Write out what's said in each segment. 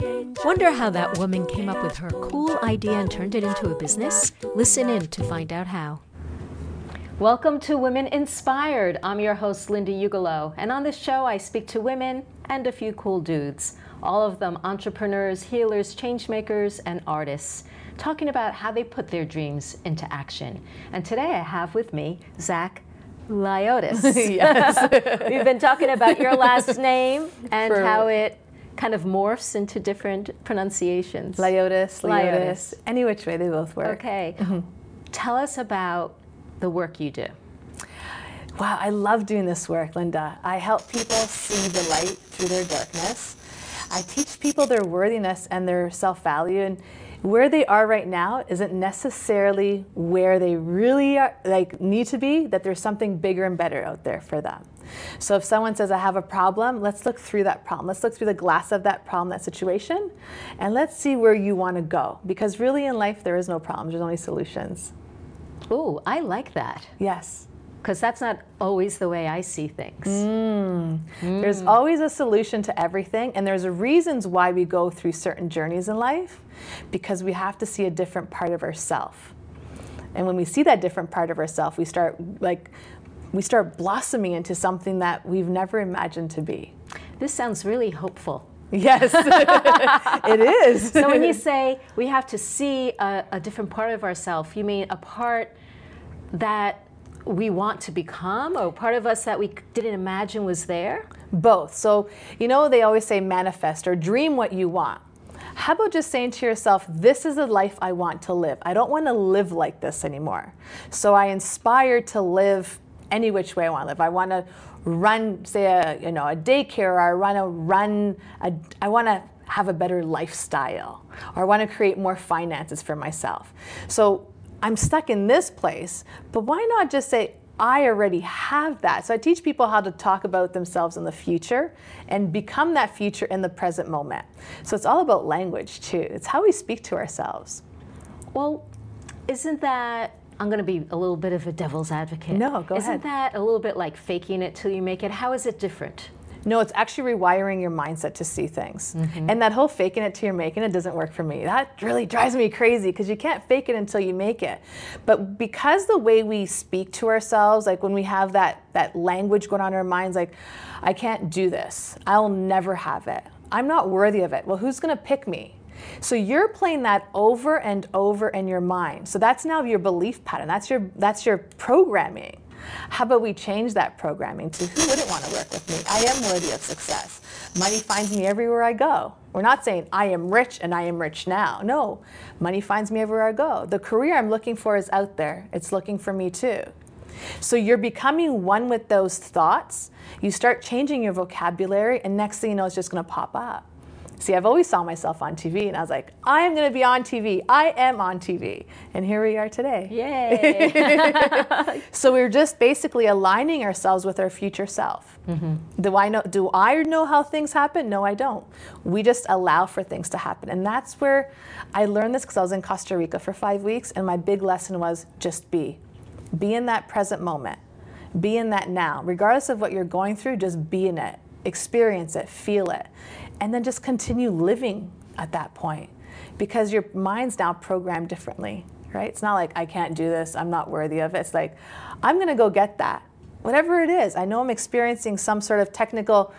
Wonder how that woman came up with her cool idea and turned it into a business? Listen in to find out how. Welcome to Women Inspired. I'm your host, Linda Ugelow, and on this show, I speak to women and a few cool dudes, all of them entrepreneurs, healers, changemakers, and artists, talking about how they put their dreams into action. And today I have with me Zach Lioutas. yes. We've been talking about your last name and For- how it kind of morphs into different pronunciations. Liotis. Leotis. Any which way, they both work. Okay. Mm-hmm. Tell us about the work you do. Wow, I love doing this work, Linda. I help people see the light through their darkness. I teach people their worthiness and their self value. And where they are right now isn't necessarily where they really are, like need to be, that there's something bigger and better out there for them. So if someone says, I have a problem, let's look through that problem. Let's look through the glass of that problem, that situation, and let's see where you want to go. Because really in life, there is no problems, there's only solutions. Ooh, I like that Yes. Because that's not always the way I see things. Mm. Mm. There's always a solution to everything, and there's reasons why we go through certain journeys in life because we have to see a different part of ourself. And when we see that different part of ourself, we start like we start blossoming into something that we've never imagined to be. This sounds really hopeful. Yes, it is. So when you say we have to see a, a different part of ourselves, you mean a part that we want to become or part of us that we didn't imagine was there? Both. So, you know, they always say manifest or dream what you want. How about just saying to yourself, this is the life I want to live? I don't want to live like this anymore. So I inspire to live any which way I want to live. I want to run, say, a, you know, a daycare, or I want to run, a, I want to have a better lifestyle, or I want to create more finances for myself. So I'm stuck in this place, but why not just say, I already have that. So I teach people how to talk about themselves in the future and become that future in the present moment. So it's all about language too. It's how we speak to ourselves. Well, isn't that I'm going to be a little bit of a devil's advocate. No, go Isn't ahead. that a little bit like faking it till you make it? How is it different? No, it's actually rewiring your mindset to see things. Mm-hmm. And that whole faking it till you're making it doesn't work for me. That really drives me crazy because you can't fake it until you make it. But because the way we speak to ourselves, like when we have that that language going on in our minds, like, I can't do this. I'll never have it. I'm not worthy of it. Well, who's gonna pick me? So you're playing that over and over in your mind. So that's now your belief pattern. That's your that's your programming. How about we change that programming to who wouldn't want to work with me? I am worthy of success. Money finds me everywhere I go. We're not saying I am rich and I am rich now. No, money finds me everywhere I go. The career I'm looking for is out there. It's looking for me too. So you're becoming one with those thoughts. You start changing your vocabulary, and next thing you know, it's just going to pop up. See, I've always saw myself on TV, and I was like, I am going to be on TV. I am on TV. And here we are today. Yay. So we're just basically aligning ourselves with our future self. Mm-hmm. Do I know? Do I know how things happen? No, I don't. We just allow for things to happen, and that's where I learned this because I was in Costa Rica for five weeks, and my big lesson was just be, be in that present moment, be in that now, regardless of what you're going through. Just be in it, experience it, feel it, and then just continue living at that point, because your mind's now programmed differently right? It's not like I can't do this, I'm not worthy of it. It's like I'm to go get that. Whatever it is. I know I'm experiencing some sort of technical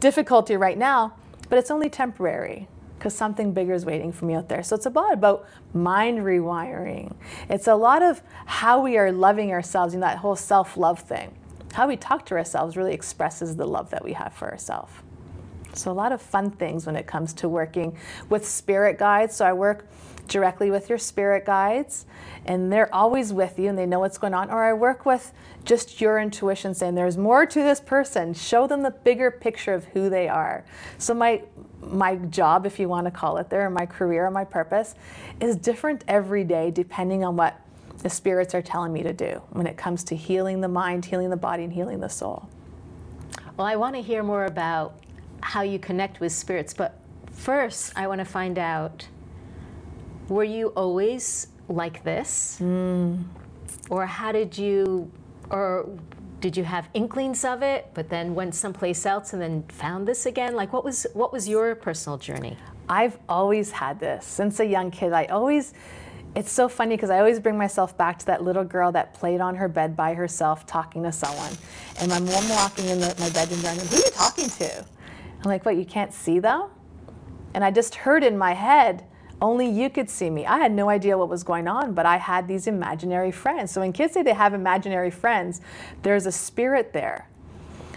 difficulty right now, but it's only temporary because something bigger is waiting for me out there. So it's a lot about mind rewiring. It's a lot of how we are loving ourselves, you know, that whole self-love thing. How we talk to ourselves really expresses the love that we have for ourselves. So, a lot of fun things when it comes to working with spirit guides. So, I work directly with your spirit guides, and they're always with you and they know what's going on. Or I work with just your intuition saying there's more to this person. Show them the bigger picture of who they are. So, my my job, if you want to call it there, my career or my purpose, is different every day depending on what the spirits are telling me to do when it comes to healing the mind, healing the body, and healing the soul. Well, I want to hear more about how you connect with spirits, but first, I want to find out were you always like this? Hmm. Or how did you, or did you have inklings of it, but then went someplace else and then found this again? Like, what was what was your personal journey? I've always had this since a young kid. I always, it's so funny because I always bring myself back to that little girl that played on her bed by herself talking to someone. And my mom walking in the, my bedroom going, Who are you talking to? I'm like, What, you can't see them? And I just heard in my head, only you could see me. I had no idea what was going on, but I had these imaginary friends. So when kids say they have imaginary friends, there's a spirit there.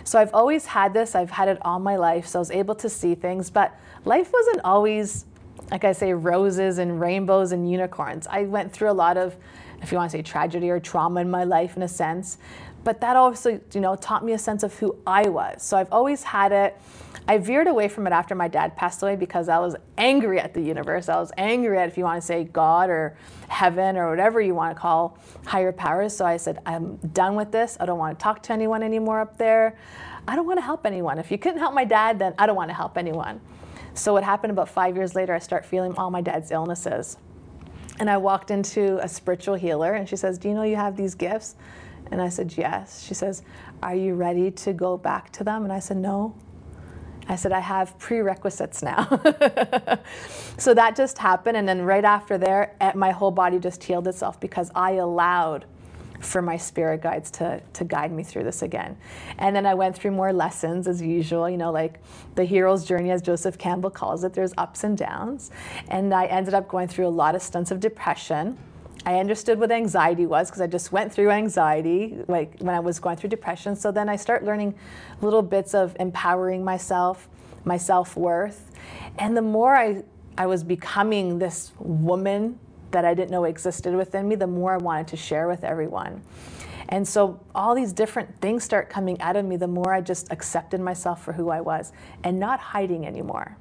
So I've always had this, I've had it all my life, so I was able to see things, but life wasn't always, like I say, roses and rainbows and unicorns. I went through a lot of, if you want to say tragedy or trauma in my life in a sense, but that also, you know, taught me a sense of who I was. So I've always had it. I veered away from it after my dad passed away because I was angry at the universe. I was angry at, if you want to say God or heaven or whatever you want to call higher powers. So I said, I'm done with this. I don't want to talk to anyone anymore up there. I don't want to help anyone. If you couldn't help my dad, then I don't want to help anyone. So what happened about five years later, I start feeling all my dad's illnesses. And I walked into a spiritual healer and she says, Do you know you have these gifts? And I said, Yes. She says, Are you ready to go back to them? And I said, No. I said, I have prerequisites now. so that just happened. And then right after there, eh, my whole body just healed itself because I allowed for my spirit guides to, to guide me through this again. And then I went through more lessons as usual, you know, like the hero's journey, as Joseph Campbell calls it, there's ups and downs. And I ended up going through a lot of stunts of depression. I understood what anxiety was because I just went through anxiety like when I was going through depression. So then I start learning little bits of empowering myself, my self-worth. And the more I I was becoming this woman that I didn't know existed within me, the more I wanted to share with everyone. And so all these different things start coming out of me, the more I just accepted myself for who I was and not hiding anymore.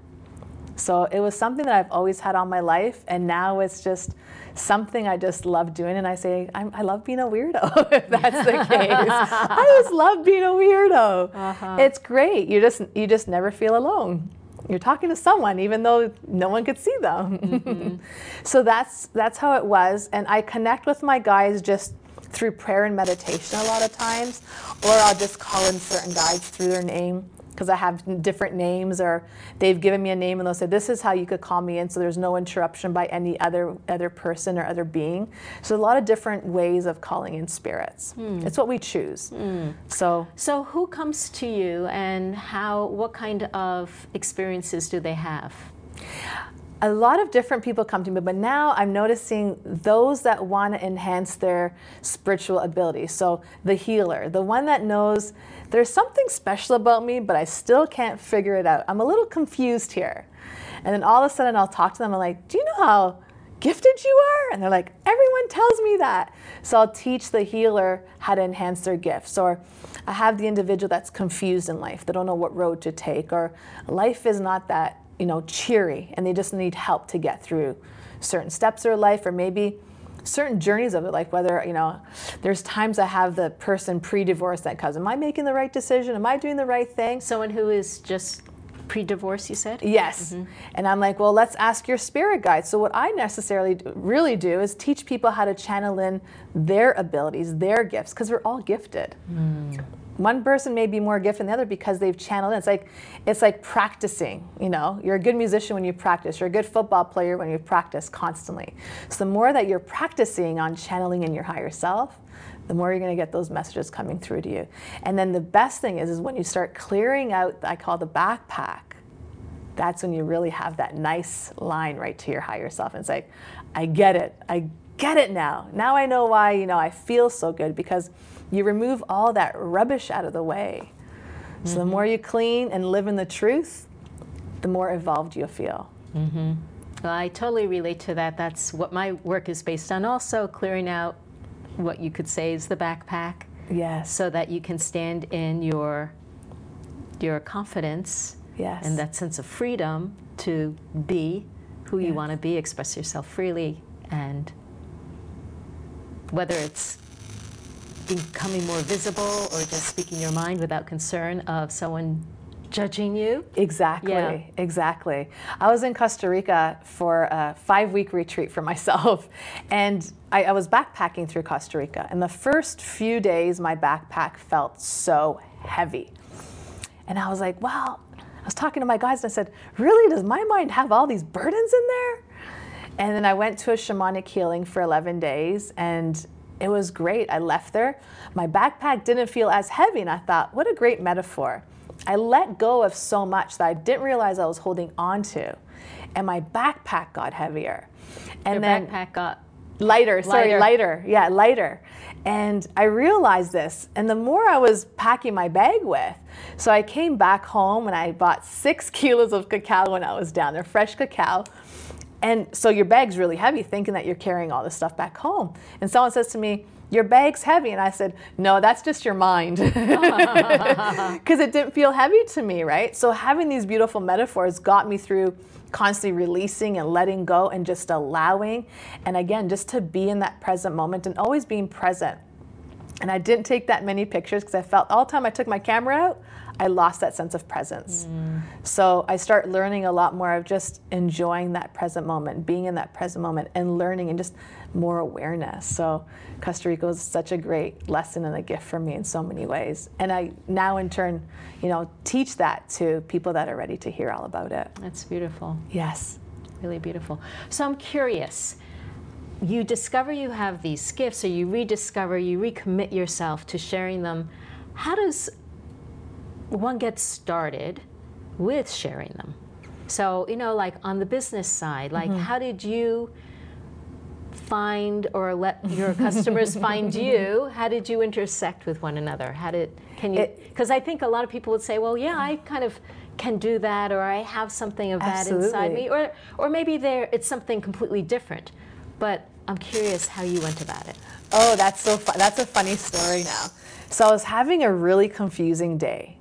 So it was something that I've always had all my life, and now it's just something I just love doing. And I say, i love being a weirdo, if that's the case. I just love being a weirdo. Uh-huh. It's great. You just you just never feel alone. You're talking to someone, even though no one could see them. Mm-hmm. so that's that's how it was. And I connect with my guys just through prayer and meditation a lot of times, or I'll just call in certain guides through their name because I have different names or they've given me a name and they'll say this is how you could call me in so there's no interruption by any other other person or other being. So a lot of different ways of calling in spirits. Mm. It's what we choose. Mm. So So who comes to you and how what kind of experiences do they have? A lot of different people come to me, but now I'm noticing those that want to enhance their spiritual ability. So the healer, the one that knows there's something special about me, but I still can't figure it out. I'm a little confused here. And then all of a sudden I'll talk to them. I'm like, do you know how gifted you are? And they're like, everyone tells me that. So I'll teach the healer how to enhance their gifts. Or I have the individual that's confused in life. They don't know what road to take. Or life is not that you know, cheery and they just need help to get through certain steps of their life or maybe certain journeys of it like whether you know there's times i have the person pre-divorce that cause am i making the right decision? Am i doing the right thing? Someone who is just pre-divorce you said? Yes. Mm-hmm. and i'm like well let's ask your spirit guide. So what i necessarily really do is teach people how to channel in their abilities their gifts because we're all gifted. Mm one person may be more gifted than the other because they've channeled it. It's like it's like practicing, you know. You're a good musician when you practice. You're a good football player when you practice constantly. So the more that you're practicing on channeling in your higher self, the more you're going to get those messages coming through to you. And then the best thing is is when you start clearing out I call the backpack. That's when you really have that nice line right to your higher self and it's like I get it. I get it now. Now I know why, you know, I feel so good because you remove all that rubbish out of the way. So mm-hmm. the more you clean and live in the truth, the more evolved you'll feel. Mm-hmm. Well, I totally relate to that. That's what my work is based on. Also, clearing out what you could say is the backpack. Yes. So that you can stand in your your confidence. Yes. And that sense of freedom to be who yes. you want to be, express yourself freely, and whether it's becoming more visible or just speaking your mind without concern of someone judging you. Exactly, yeah. exactly. I was in Costa Rica for a five week retreat for myself, and I, I, was backpacking through Costa Rica. And the first few days, my backpack felt so heavy. And I was like, well, I was talking to my guys and I said, Really? Does my mind have all these burdens in there? And then I went to a shamanic healing for 11 days and it was great. I left there. My backpack didn't feel as heavy, and I thought, what a great metaphor. I let go of so much that I didn't realize I was holding on to, and my backpack got heavier. And Your then backpack got lighter. Sorry, lighter. lighter. Yeah, lighter. And I realized this, and the more I was packing my bag with, so I came back home and I bought six kilos of cacao when I was down there, fresh cacao. And so your bag's really heavy, thinking that you're carrying all this stuff back home. And someone says to me, Your bag's heavy. And I said, No, that's just your mind. Because it didn't feel heavy to me, right? So having these beautiful metaphors got me through constantly releasing and letting go and just allowing. And again, just to be in that present moment and always being present. And I didn't take that many pictures because I felt all the time I took my camera out, I lost that sense of presence. Mm. So I start learning a lot more of just enjoying that present moment, being in that present moment, and learning and just more awareness. So Costa Rica was such a great lesson and a gift for me in so many ways. And I now, in turn, you know, teach that to people that are ready to hear all about it. That's beautiful. Yes. Really beautiful. So I'm curious you discover you have these gifts or you rediscover you recommit yourself to sharing them how does one gets started with sharing them. So, you know, like on the business side, like mm-hmm. how did you find or let your customers find you? How did you intersect with one another? How did, can you, because I think a lot of people would say, well, yeah, I kind of can do that or I have something of that Absolutely. inside me. Or, or maybe there it's something completely different. But I'm curious how you went about it. Oh, that's so fun. That's a funny story now. So I was having a really confusing day.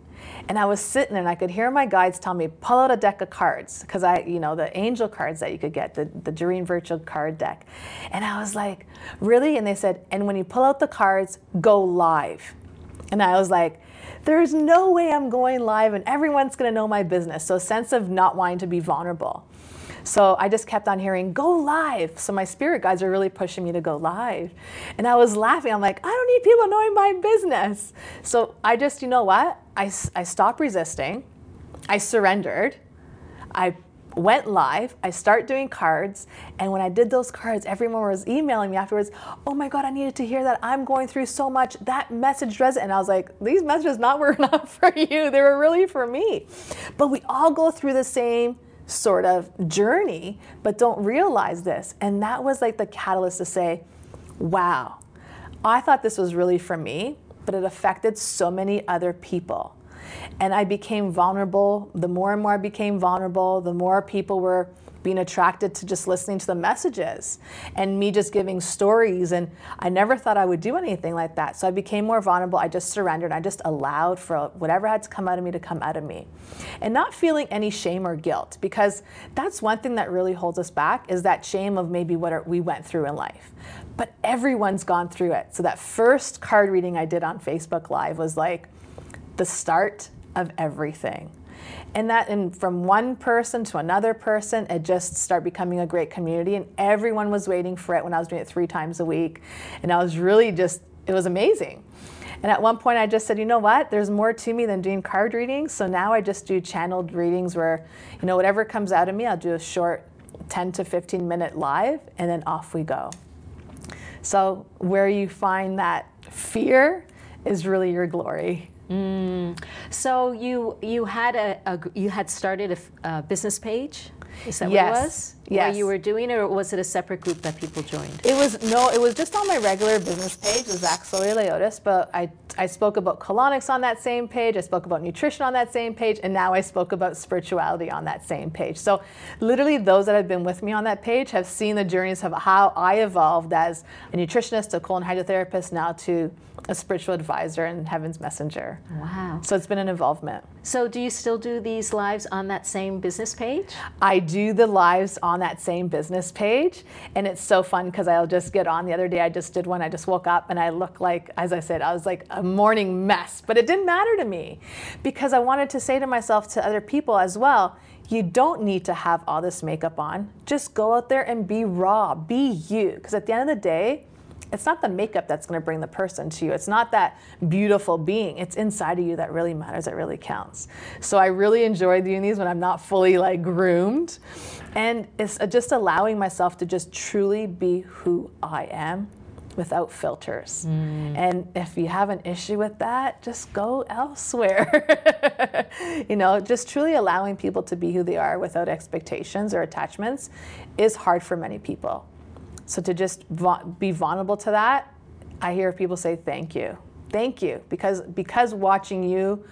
And I was sitting there and I could hear my guides tell me, pull out a deck of cards. Because I, you know, the angel cards that you could get, the, the Doreen Virtue card deck. And I was like, really? And they said, and when you pull out the cards, go live. And I was like, there's no way I'm going live and everyone's going to know my business. So a sense of not wanting to be vulnerable. So I just kept on hearing, go live. So my spirit guides are really pushing me to go live. And I was laughing. I'm like, I don't need people knowing my business. So I just, you know what? I, I stopped resisting. I surrendered. I went live. I start doing cards, and when I did those cards, everyone was emailing me afterwards. Oh my God, I needed to hear that. I'm going through so much. That message resonated, and I was like, these messages not were not for you. They were really for me. But we all go through the same sort of journey, but don't realize this. And that was like the catalyst to say, wow, I thought this was really for me, but it affected so many other people. And I became vulnerable. The more and more I became vulnerable, the more people were being attracted to just listening to the messages and me just giving stories. And I never thought I would do anything like that. So I became more vulnerable. I just surrendered. I just allowed for whatever had to come out of me to come out of me. And not feeling any shame or guilt, because that's one thing that really holds us back is that shame of maybe what we went through in life. But everyone's gone through it. So that first card reading I did on Facebook Live was like the start of everything. And that and from one person to another person it just started becoming a great community. And everyone was waiting for it when i was doing it three times a week. And i was really just it was amazing. And at one point i just said you know what? There's more to me than doing card readings so now i just do channeled readings where you know whatever comes out of me i'll do a short 10 to 15 minute live and then off we go so where you find that fear is really your glory Mm. So you you had a, a you had started a, a, business page. Is that yes. what it was? Yes. Where you were doing it, or was it a separate group that people joined? It was no, it was just on my regular business page, Zach Sawyer Leotis. But I I spoke about colonics on that same page. I spoke about nutrition on that same page, and now I spoke about spirituality on that same page. So literally, those that have been with me on that page have seen the journeys of how I evolved as a nutritionist, a colon hydrotherapist, now to a spiritual advisor and heaven's messenger. Wow. So it's been an involvement. So do you still do these lives on that same business page? I do the lives on that same business page. And it's so fun because I'll just get on. The other day I just did one. I just woke up and I look like, as I said, I was like a morning mess. But it didn't matter to me because I wanted to say to myself, to other people as well, you don't need to have all this makeup on. Just go out there and be raw, be you. Because at the end of the day, it's not the makeup that's going to bring the person to you. It's not that beautiful being. It's inside of you that really matters, that really counts. So I really enjoy doing these when I'm not fully like groomed. And it's just allowing myself to just truly be who I am without filters. Mm. And if you have an issue with that, just go elsewhere. you know, just truly allowing people to be who they are without expectations or attachments is hard for many people. So to just be vulnerable to that, I hear people say thank you. Thank you because because watching you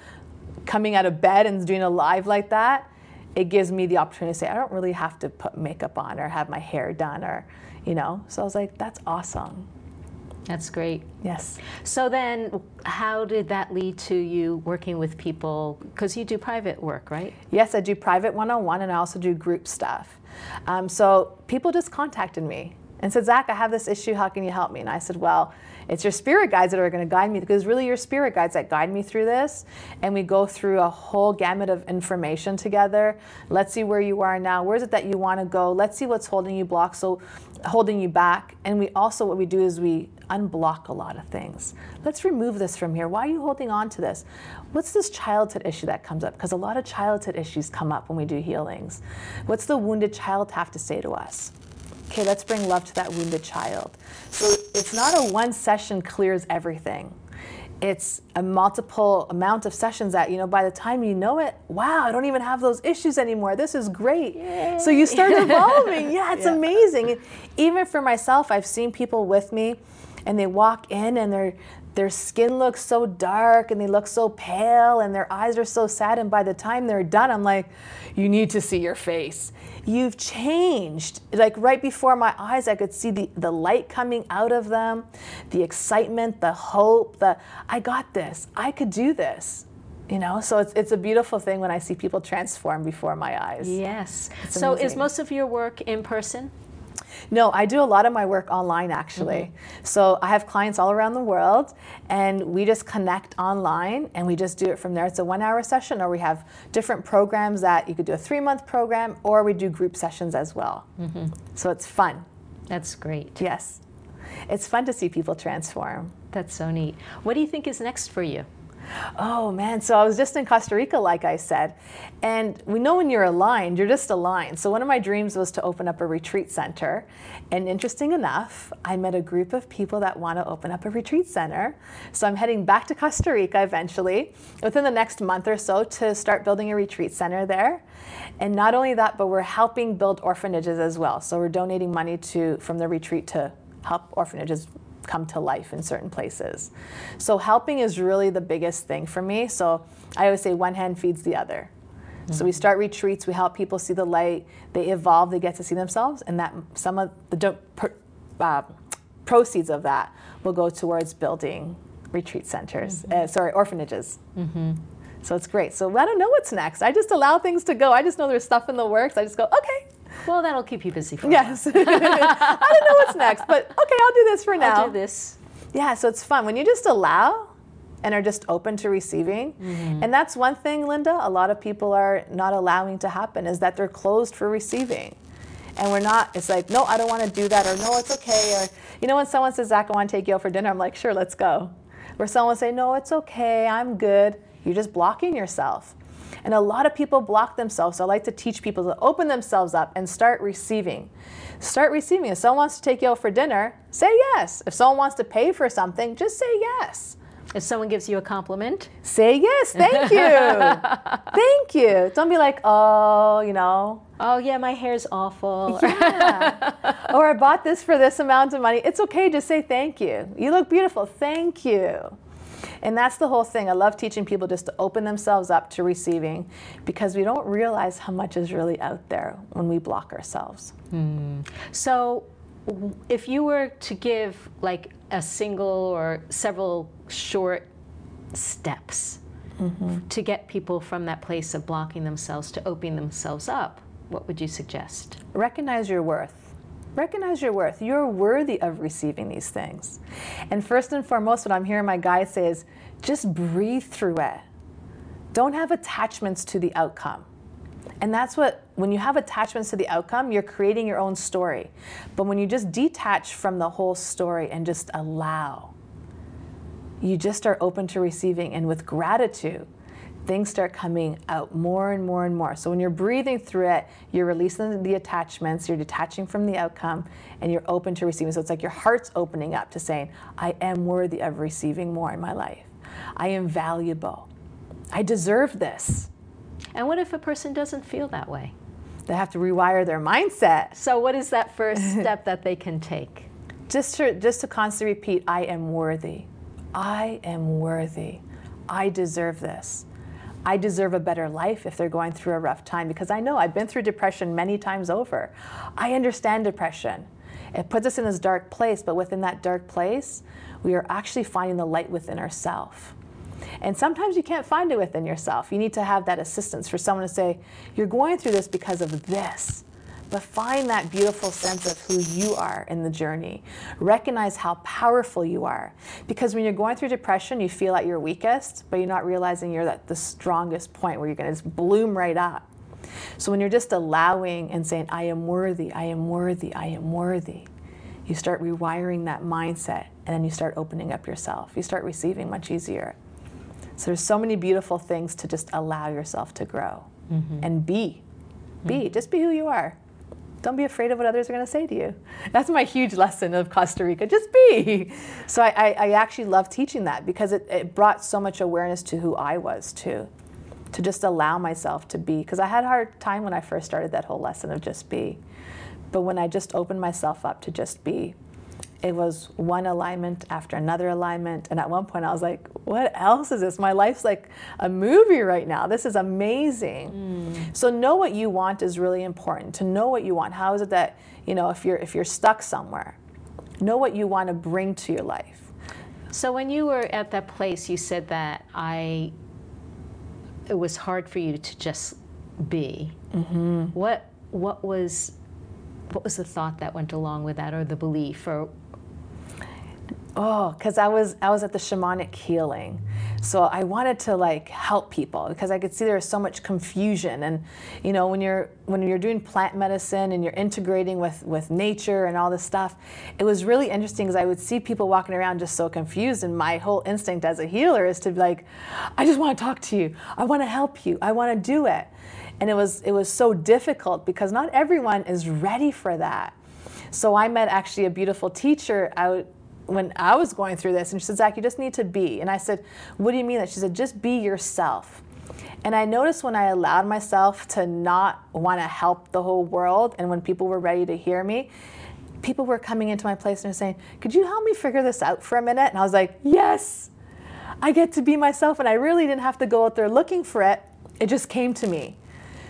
coming out of bed and doing a live like that, it gives me the opportunity to say I don't really have to put makeup on or have my hair done or you know. So I was like that's awesome. That's great. Yes. So then, how did that lead to you working with people? Because you do private work, right? Yes, I do private one on one and I also do group stuff. Um, so people just contacted me and said, Zach, I have this issue. How can you help me? And I said, Well, it's your spirit guides that are going to guide me because really your spirit guides that guide me through this. And we go through a whole gamut of information together. Let's see where you are now. Where is it that you want to go? Let's see what's holding you blocked, so holding you back. And we also what we do is we unblock a lot of things. Let's remove this from here. Why are you holding on to this? What's this childhood issue that comes up? Because a lot of childhood issues come up when we do healings. What's the wounded child have to say to us? Okay, let's bring love to that wounded child. So it's not a one session clears everything. It's a multiple amount of sessions that, you know, by the time you know it, wow, I don't even have those issues anymore. This is great. Yay. So you start evolving. yeah, it's yeah. amazing. Even for myself, I've seen people with me and they walk in and they're their skin looks so dark and they look so pale and their eyes are so sad. And by the time they're done i'm like you need to see your face. You've changed. Like right before my eyes i could see the, the light coming out of them the excitement the hope the i got this. I could do this. You know? So it's, it's a beautiful thing when i see people transform before my eyes. Yes. So is most of your work in person no, I do a lot of my work online actually. Mm-hmm. So I have clients all around the world and we just connect online and we just do it from there. It's a one hour session or we have different programs that you could do a three month program or we do group sessions as well. Mm-hmm. So it's fun. That's great. Yes. It's fun to see people transform. That's so neat. What do you think is next for you? Oh man, so I was just in Costa Rica, like I said, and we know when you're aligned, you're just aligned. So one of my dreams was to open up a retreat center, and interesting enough, I met a group of people that want to open up a retreat center. So I'm heading back to Costa Rica eventually, within the next month or so, to start building a retreat center there. And not only that, but we're helping build orphanages as well. So we're donating money to from the retreat to help orphanages come to life in certain places. So helping is really the biggest thing for me. So I always say one hand feeds the other. Mm-hmm. So we start retreats, we help people see the light, they evolve, they get to see themselves, and that some of the uh, proceeds of that will go towards building retreat centers, mm-hmm. uh, sorry, orphanages. Mm-hmm. So it's great. So I don't know what's next. I just allow things to go. I just know there's stuff in the works. I just go, okay, well, that'll keep you busy for yes. I don't know what's next, but okay, I'll do this for now. I'll do this. Yeah, so it's fun when you just allow and are just open to receiving. Mm-hmm. And that's one thing, Linda, a lot of people are not allowing to happen is that they're closed for receiving. And we're not, it's like, no, I don't want to do that, or no, it's okay. Or, you know, when someone says, Zach, I want to take you out for dinner, I'm like, sure, let's go. Where someone say, no, it's okay, I'm good. You're just blocking yourself. And a lot of people block themselves. So I like to teach people to open themselves up and start receiving. Start receiving. If someone wants to take you out for dinner, say yes. If someone wants to pay for something, just say yes. If someone gives you a compliment, say yes, thank you. thank you. Don't be like, oh, you know. Oh, yeah, my hair's awful. Yeah. or I bought this for this amount of money. It's okay, just say thank you. You look beautiful, thank you. And that's the whole thing. I love teaching people just to open themselves up to receiving because we don't realize how much is really out there when we block ourselves. Mm. So, if you were to give like a single or several short steps mm-hmm. to get people from that place of blocking themselves to opening themselves up, what would you suggest? Recognize your worth. Recognize your worth. You're worthy of receiving these things. And first and foremost, what I'm hearing my guide say is just breathe through it. Don't have attachments to the outcome. And that's what, when you have attachments to the outcome, you're creating your own story. But when you just detach from the whole story and just allow, you just are open to receiving. And with gratitude, things start coming out more and more and more. So when you're breathing through it, you're releasing the attachments, you're detaching from the outcome, and you're open to receiving. So it's like your heart's opening up to saying, I am worthy of receiving more in my life. I am valuable. I deserve this. And what if a person doesn't feel that way? They have to rewire their mindset. So, what is that first step that they can take? Just to, just to constantly repeat, I am worthy. I am worthy. I deserve this. I deserve a better life if they're going through a rough time because I know I've been through depression many times over. I understand depression. It puts us in this dark place, but within that dark place, we are actually finding the light within ourselves. And sometimes you can't find it within yourself. You need to have that assistance for someone to say, You're going through this because of this. But find that beautiful sense of who you are in the journey. Recognize how powerful you are. Because when you're going through depression, you feel at your weakest, but you're not realizing you're at the strongest point where you're going to just bloom right up. So when you're just allowing and saying, I am worthy, I am worthy, I am worthy, you start rewiring that mindset and then you start opening up yourself. You start receiving much easier. So there's so many beautiful things to just allow yourself to grow mm-hmm. and be. Be, mm-hmm. just be who you are. Don't be afraid of what others are going to say to you. That's my huge lesson of Costa Rica. Just be. So I, I, I actually love teaching that because it, it brought so much awareness to who I was too. To just allow myself to be. Because I had a hard time when I first started that whole lesson of just be. But when I just opened myself up to just be, it was one alignment after another alignment. And at one point, I was like, what else is this? My life's like a movie right now. This is amazing. Mm. So, know what you want is really important. To know what you want. How is it that, you know, if you're, if you're stuck somewhere, know what you want to bring to your life. So, when you were at that place, you said that I, it was hard for you to just be. Mm-hmm. What, what was what was the thought that went along with that or the belief or Oh, because I was I was at the shamanic healing, so I wanted to like help people because I could see there was so much confusion, and you know when you're when you're doing plant medicine and you're integrating with with nature and all this stuff, it was really interesting because I would see people walking around just so confused, and my whole instinct as a healer is to be like, I just want to talk to you, I want to help you, I want to do it, and it was it was so difficult because not everyone is ready for that. So I met actually a beautiful teacher out when I was going through this, and she said, Zach, you just need to be. And I said, What do you mean that? She said, Just be yourself. And I noticed when I allowed myself to not want to help the whole world, and when people were ready to hear me, people were coming into my place and saying, Could you help me figure this out for a minute? And I was like, Yes, I get to be myself. And I really didn't have to go out there looking for it, it just came to me.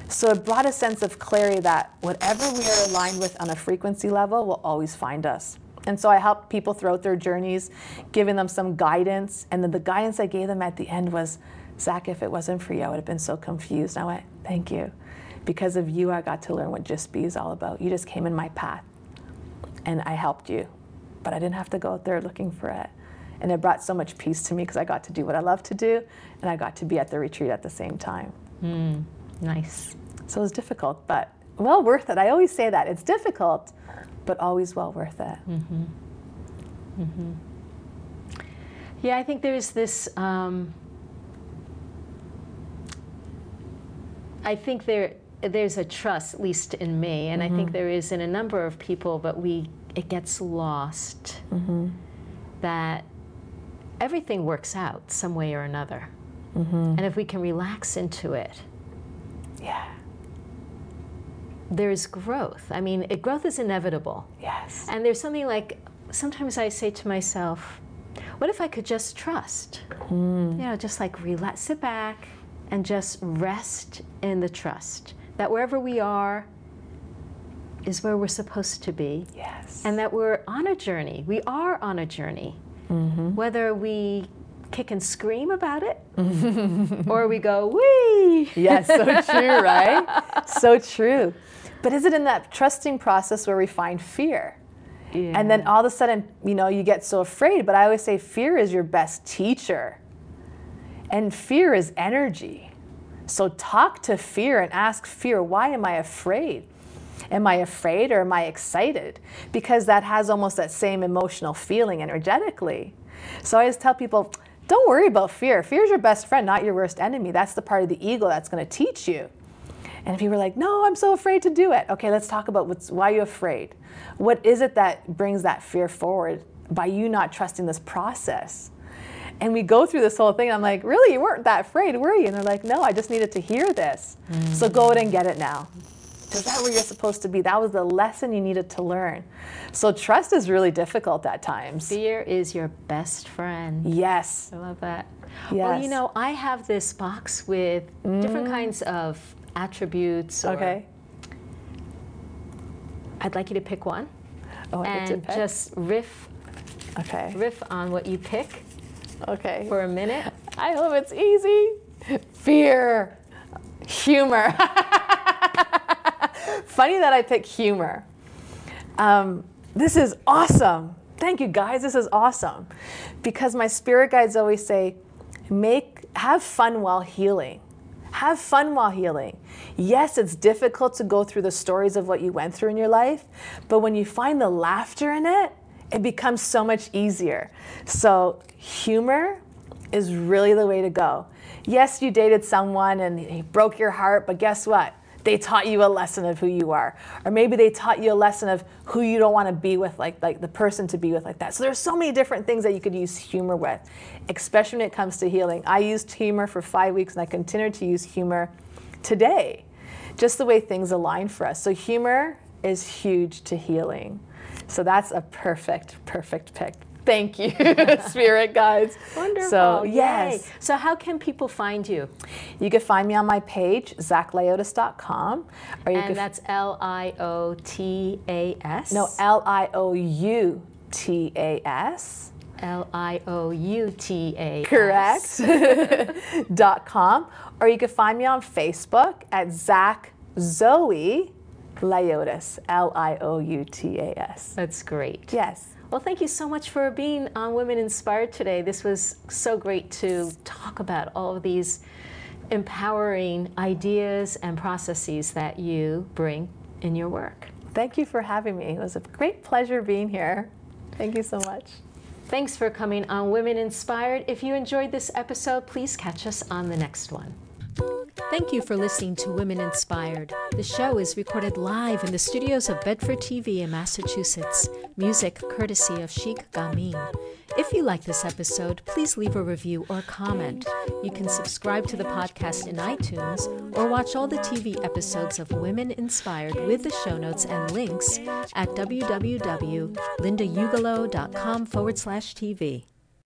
So it brought a sense of clarity that whatever we are aligned with on a frequency level will always find us. And so I helped people throughout their journeys, giving them some guidance. And then the guidance I gave them at the end was, Zach, if it wasn't for you, I would have been so confused. And I went, thank you. Because of you, I got to learn what Just Be is all about. You just came in my path and I helped you. But I didn't have to go out there looking for it. And it brought so much peace to me because I got to do what I love to do and I got to be at the retreat at the same time. Mm, nice. So it was difficult, but well worth it. I always say that. It's difficult, but always well worth it. Mm-hmm. Mm-hmm. Yeah, I think there's this. Um, I think there there's a trust, at least in me, and mm-hmm. I think mm-hmm. there is in a number of people, but we it gets lost mm-hmm. that everything works out some way or another, mm-hmm. and if we can relax into it, yeah there's growth. I mean, it, growth is inevitable. Yes. And there's something like sometimes I say to myself, what if I could just trust? Mm. You know, just like relax, sit back and just rest in the trust that wherever we are is where we're supposed to be. Yes. And that we're on a journey. We are on a journey. Mm-hmm. Whether we kick and scream about it or we go, wee. Yes, so true, right? so true. But is it in that trusting process where we find fear? Yeah. And then all of a sudden, you know, you get so afraid. But I always say fear is your best teacher. And fear is energy. So talk to fear and ask fear, why am I afraid? Am I afraid or am I excited? Because that has almost that same emotional feeling energetically. So I always tell people, don't worry about fear. Fear is your best friend, not your worst enemy. That's the part of the ego that's going to teach you. And if you were like, no, I'm so afraid to do it. Okay, let's talk about what's, why you're afraid. What is it that brings that fear forward by you not trusting this process? And we go through this whole thing. I'm like, really, you weren't that afraid, were you? And they're like, no, I just needed to hear this. Mm. So go out and get it now. Because that's where you're supposed to be. That was the lesson you needed to learn. So trust is really difficult at times. Fear is your best friend. Yes. I love that. Yes. Well, you know, I have this box with mm. different kinds of attributes. okay. I'd like you to pick one. Oh, I and just riff. Okay. Riff on what you pick. Okay. For a minute. I hope it's easy. Fear. Humor. Funny that I pick humor. Um, this is awesome. Thank you guys. This is awesome. Because my spirit guides always say, make have fun while healing. Have fun while healing. Yes, it's difficult to go through the stories of what you went through in your life, but when you find the laughter in it, it becomes so much easier. So, humor is really the way to go. Yes, you dated someone and he broke your heart, but guess what? They taught you a lesson of who you are. Or maybe they taught you a lesson of who you don't want to be with like like the person to be with like that. So there's so many different things that you could use humor with especially when it comes to healing. I used humor for five weeks and i continue to use humor today just the way things align for us. So humor is huge to healing. So that's a perfect perfect pick Thank you, spirit guides. Wonderful. So, yes. Yay. So, how can people find you? You can find me on my page, zachlioutas.com. Or you and that's L I O T A S? No, L I O U T A S. L I O U T A. Correct. dot com. Or you can find me on Facebook at Zach Zoe Lioutas. L I O U T A S. That's great. Yes. Well, thank you so much for being on Women Inspired today. This was so great to talk about all of these empowering ideas and processes that you bring in your work. Thank you for having me. It was a great pleasure being here. Thank you so much. Thanks for coming on Women Inspired. If you enjoyed this episode, please catch us on the next one. Thank you for listening to Women Inspired. The show is recorded live in the studios of Bedford TV in Massachusetts. Music courtesy of Chic Gamin. If you like this episode, please leave a review or comment. You can subscribe to the podcast in iTunes or watch all the TV episodes of Women Inspired with the show notes and links at www.lindaugelow.com forward slash TV.